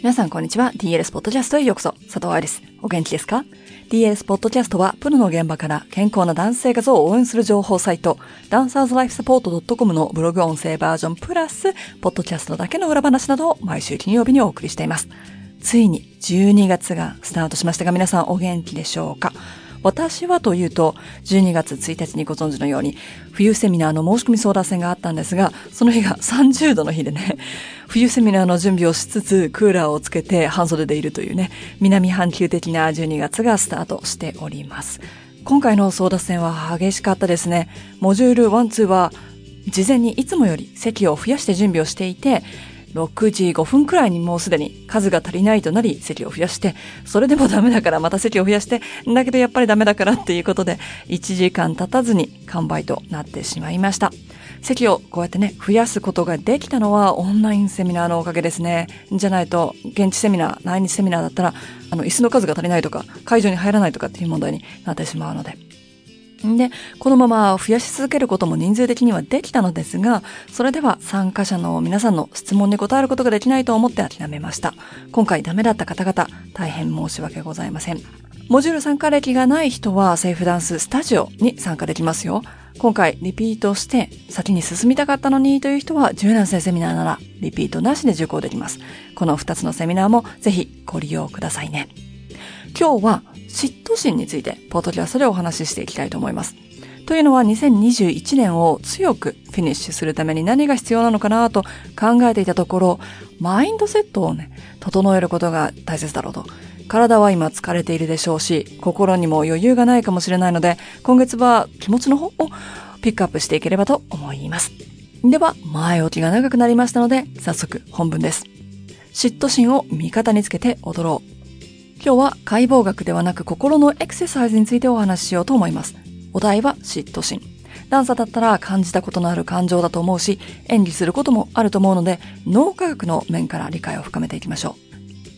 皆さんこんにちは。DLS ポッドキャストへようこそ。佐藤愛です。お元気ですか ?DLS ポッドキャストは、プロの現場から健康なダンス生活を応援する情報サイト、ダンサーズライフサポート .com のブログ音声バージョンプラス、ポッドキャストだけの裏話などを毎週金曜日にお送りしています。ついに12月がスタートしましたが、皆さんお元気でしょうか？私はというと、12月1日にご存知のように、冬セミナーの申し込み相談戦があったんですが、その日が30度の日でね、冬セミナーの準備をしつつ、クーラーをつけて半袖でいるというね、南半球的な12月がスタートしております。今回の争奪戦は激しかったですね。モジュール1、2は、事前にいつもより席を増やして準備をしていて、6時5分くらいにもうすでに数が足りないとなり席を増やして、それでもダメだからまた席を増やして、だけどやっぱりダメだからっていうことで、1時間経たずに完売となってしまいました。席をこうやってね、増やすことができたのはオンラインセミナーのおかげですね。じゃないと、現地セミナー、来日セミナーだったら、あの、椅子の数が足りないとか、会場に入らないとかっていう問題になってしまうので。で、このまま増やし続けることも人数的にはできたのですが、それでは参加者の皆さんの質問に答えることができないと思って諦めました。今回ダメだった方々、大変申し訳ございません。モジュール参加歴がない人はセーフダンススタジオに参加できますよ。今回リピートして先に進みたかったのにという人は柔軟性セミナーならリピートなしで受講できます。この2つのセミナーもぜひご利用くださいね。今日は嫉妬心について、ポートキャストでお話ししていきたいと思います。というのは2021年を強くフィニッシュするために何が必要なのかなと考えていたところ、マインドセットをね、整えることが大切だろうと。体は今疲れているでしょうし、心にも余裕がないかもしれないので、今月は気持ちの方をピックアップしていければと思います。では、前置きが長くなりましたので、早速本文です。嫉妬心を味方につけて踊ろう。今日は解剖学ではなく心のエクササイズについてお話ししようと思います。お題は嫉妬心。ダンサーだったら感じたことのある感情だと思うし、演技することもあると思うので、脳科学の面から理解を深めていきましょ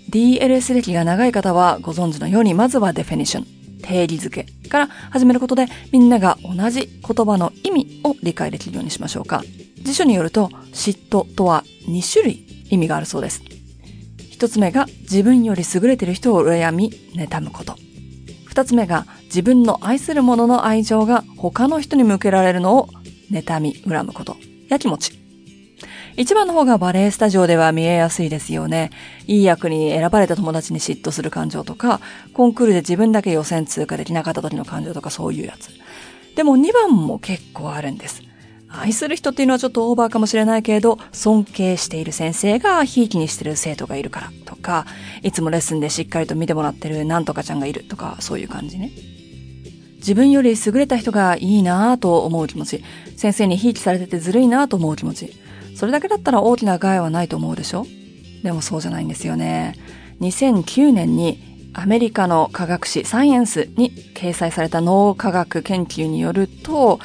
う。DLS 歴が長い方はご存知のように、まずはデフィニッション、定義づけから始めることで、みんなが同じ言葉の意味を理解できるようにしましょうか。辞書によると、嫉妬とは2種類意味があるそうです。一つ目が自分より優れてる人を羨み、妬むこと。二つ目が自分の愛する者の愛情が他の人に向けられるのを妬み、恨むこと。やきもち。一番の方がバレエスタジオでは見えやすいですよね。いい役に選ばれた友達に嫉妬する感情とか、コンクールで自分だけ予選通過できなかった時の感情とかそういうやつ。でも2番も結構あるんです。愛する人っていうのはちょっとオーバーかもしれないけれど、尊敬している先生がひいきにしてる生徒がいるからとか、いつもレッスンでしっかりと見てもらってるなんとかちゃんがいるとか、そういう感じね。自分より優れた人がいいなぁと思う気持ち、先生にひいきされててずるいなぁと思う気持ち、それだけだったら大きな害はないと思うでしょ？でもそうじゃないんですよね。2009年にアメリカの科学誌サイエンスに掲載された脳科学研究によると、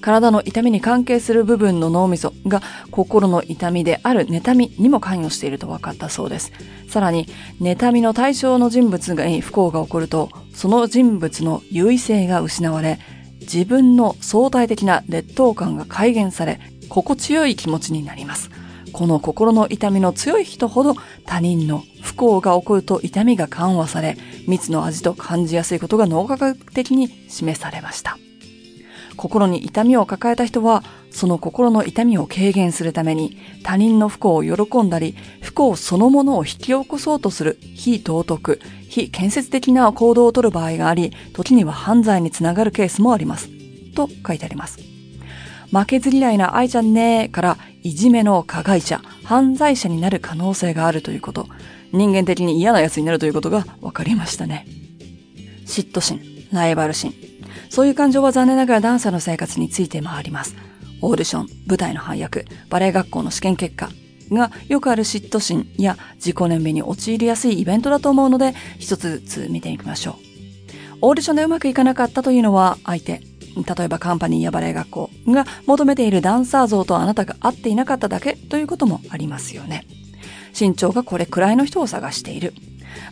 体の痛みに関係する部分の脳みそが心の痛みである妬みにも関与していると分かったそうです。さらに、妬みの対象の人物が不幸が起こると、その人物の優位性が失われ、自分の相対的な劣等感が改元され、心地よい気持ちになります。この心の痛みの強い人ほど他人の不幸が起こると痛みが緩和され、蜜の味と感じやすいことが脳科学的に示されました。心に痛みを抱えた人は、その心の痛みを軽減するために、他人の不幸を喜んだり、不幸そのものを引き起こそうとする非道徳、非建設的な行動をとる場合があり、時には犯罪につながるケースもあります。と書いてあります。負けず嫌いな愛ちゃんねーから、いじめの加害者、犯罪者になる可能性があるということ、人間的に嫌な奴になるということが分かりましたね。嫉妬心、ライバル心、そういう感情は残念ながらダンサーの生活について回ります。オーディション、舞台の配役、バレエ学校の試験結果がよくある嫉妬心や自己憐憫に陥りやすいイベントだと思うので、一つずつ見ていきましょう。オーディションでうまくいかなかったというのは相手、例えばカンパニーやバレエ学校が求めているダンサー像とあなたが合っていなかっただけということもありますよね。身長がこれくらいの人を探している。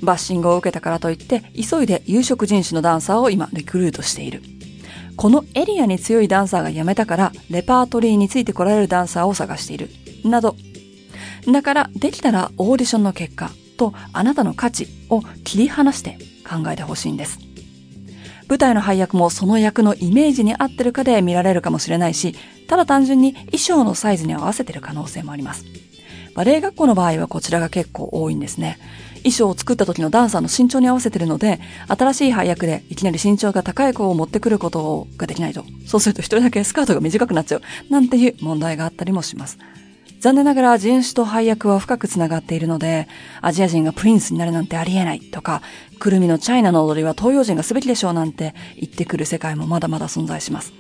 バッシングを受けたからといって、急いで有色人種のダンサーを今リクルートしている。このエリアに強いダンサーが辞めたから、レパートリーについて来られるダンサーを探している。など。だから、できたらオーディションの結果、とあなたの価値を切り離して考えてほしいんです。舞台の配役もその役のイメージに合ってるかで見られるかもしれないし、ただ単純に衣装のサイズに合わせてる可能性もあります。バレエ学校の場合はこちらが結構多いんですね。衣装を作った時のダンサーの身長に合わせてるので、新しい配役でいきなり身長が高い子を持ってくることができないと。そうすると一人だけスカートが短くなっちゃう。なんていう問題があったりもします。残念ながら人種と配役は深く繋がっているので、アジア人がプリンスになるなんてありえないとか、くるみのチャイナの踊りは東洋人がすべきでしょうなんて言ってくる世界もまだまだ存在します。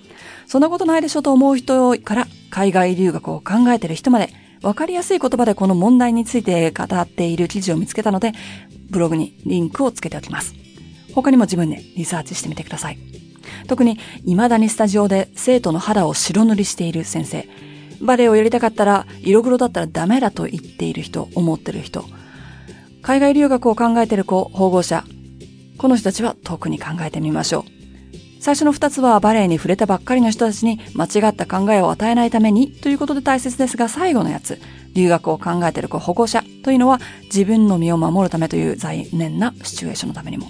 そんなことないでしょと思う人から海外留学を考えてる人まで、わかりやすい言葉でこの問題について語っている記事を見つけたので、ブログにリンクをつけておきます。他にも自分でリサーチしてみてください。特に未だにスタジオで生徒の肌を白塗りしている先生、バレエをやりたかったら、色黒だったらダメだと言っている人、思ってる人、海外留学を考えている子、保護者、この人たちは特に考えてみましょう。最初の二つはバレエに触れたばっかりの人たちに間違った考えを与えないためにということで大切ですが、最後のやつ、留学を考えている子、保護者というのは自分の身を守るためという残念なシチュエーションのためにも。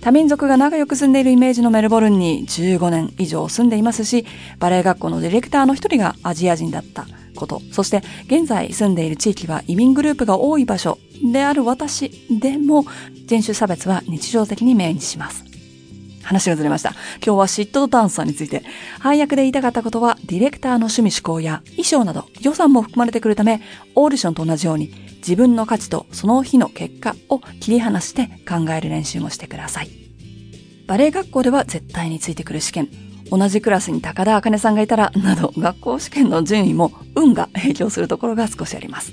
多民族が仲良く住んでいるイメージのメルボルンに15年以上住んでいますし、バレエ学校のディレクターの一人がアジア人だったこと、そして現在住んでいる地域は移民グループが多い場所である私でも人種差別は日常的に目にします。話がずれました。今日は嫉妬とダンサーについて。配役で言いたかったことは、ディレクターの趣味思考や衣装など予算も含まれてくるため、オーディションと同じように自分の価値とその日の結果を切り離して考える練習もしてください。バレエ学校では絶対についてくる試験。同じクラスに高田茜さんがいたら、など学校試験の順位も運が影響するところが少しあります。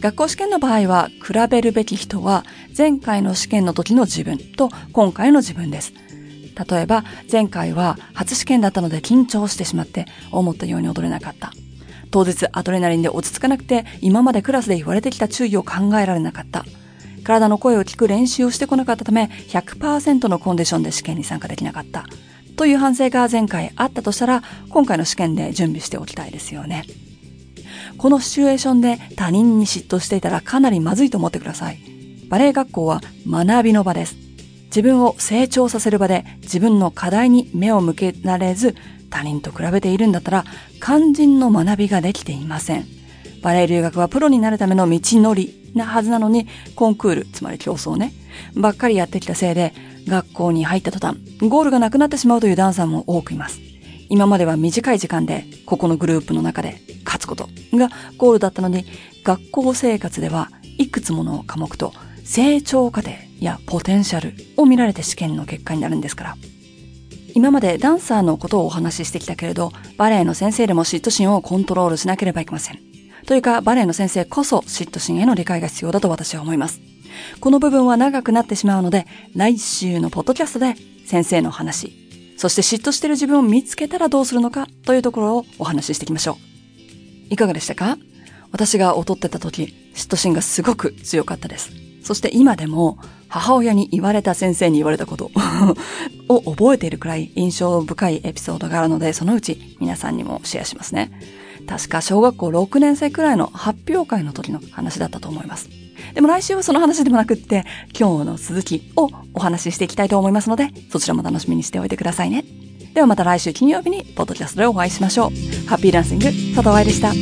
学校試験の場合は、比べるべき人は、前回の試験の時の自分と今回の自分です。例えば、前回は初試験だったので緊張してしまって思ったように踊れなかった。当日アドレナリンで落ち着かなくて今までクラスで言われてきた注意を考えられなかった。体の声を聞く練習をしてこなかったため100%のコンディションで試験に参加できなかった。という反省が前回あったとしたら今回の試験で準備しておきたいですよね。このシチュエーションで他人に嫉妬していたらかなりまずいと思ってください。バレエ学校は学びの場です。自分を成長させる場で自分の課題に目を向けられず他人と比べているんだったら肝心の学びができていません。バレエ留学はプロになるための道のりなはずなのに、コンクール、つまり競争ね、ばっかりやってきたせいで、学校に入った途端、ゴールがなくなってしまうというダンサーも多くいます。今までは短い時間で、ここのグループの中で勝つことがゴールだったのに、学校生活ではいくつもの科目と成長過程やポテンシャルを見られて試験の結果になるんですから。今までダンサーのことをお話ししてきたけれど、バレエの先生でも嫉妬心をコントロールしなければいけません。というか、バレエの先生こそ嫉妬心への理解が必要だと私は思います。この部分は長くなってしまうので、来週のポッドキャストで先生の話、そして嫉妬している自分を見つけたらどうするのかというところをお話ししていきましょう。いかがでしたか？私が劣ってた時、嫉妬心がすごく強かったです。そして今でも母親に言われた先生に言われたこと を覚えているくらい印象深いエピソードがあるので、そのうち皆さんにもシェアしますね。確か小学校6年生くらいの発表会の時の話だったと思います。でも来週はその話でもなくって、今日の続きをお話ししていきたいと思いますので、そちらも楽しみにしておいてくださいね。ではまた来週金曜日にポッドキャストでお会いしましょう。ハッピーランシング、佐藤愛でした。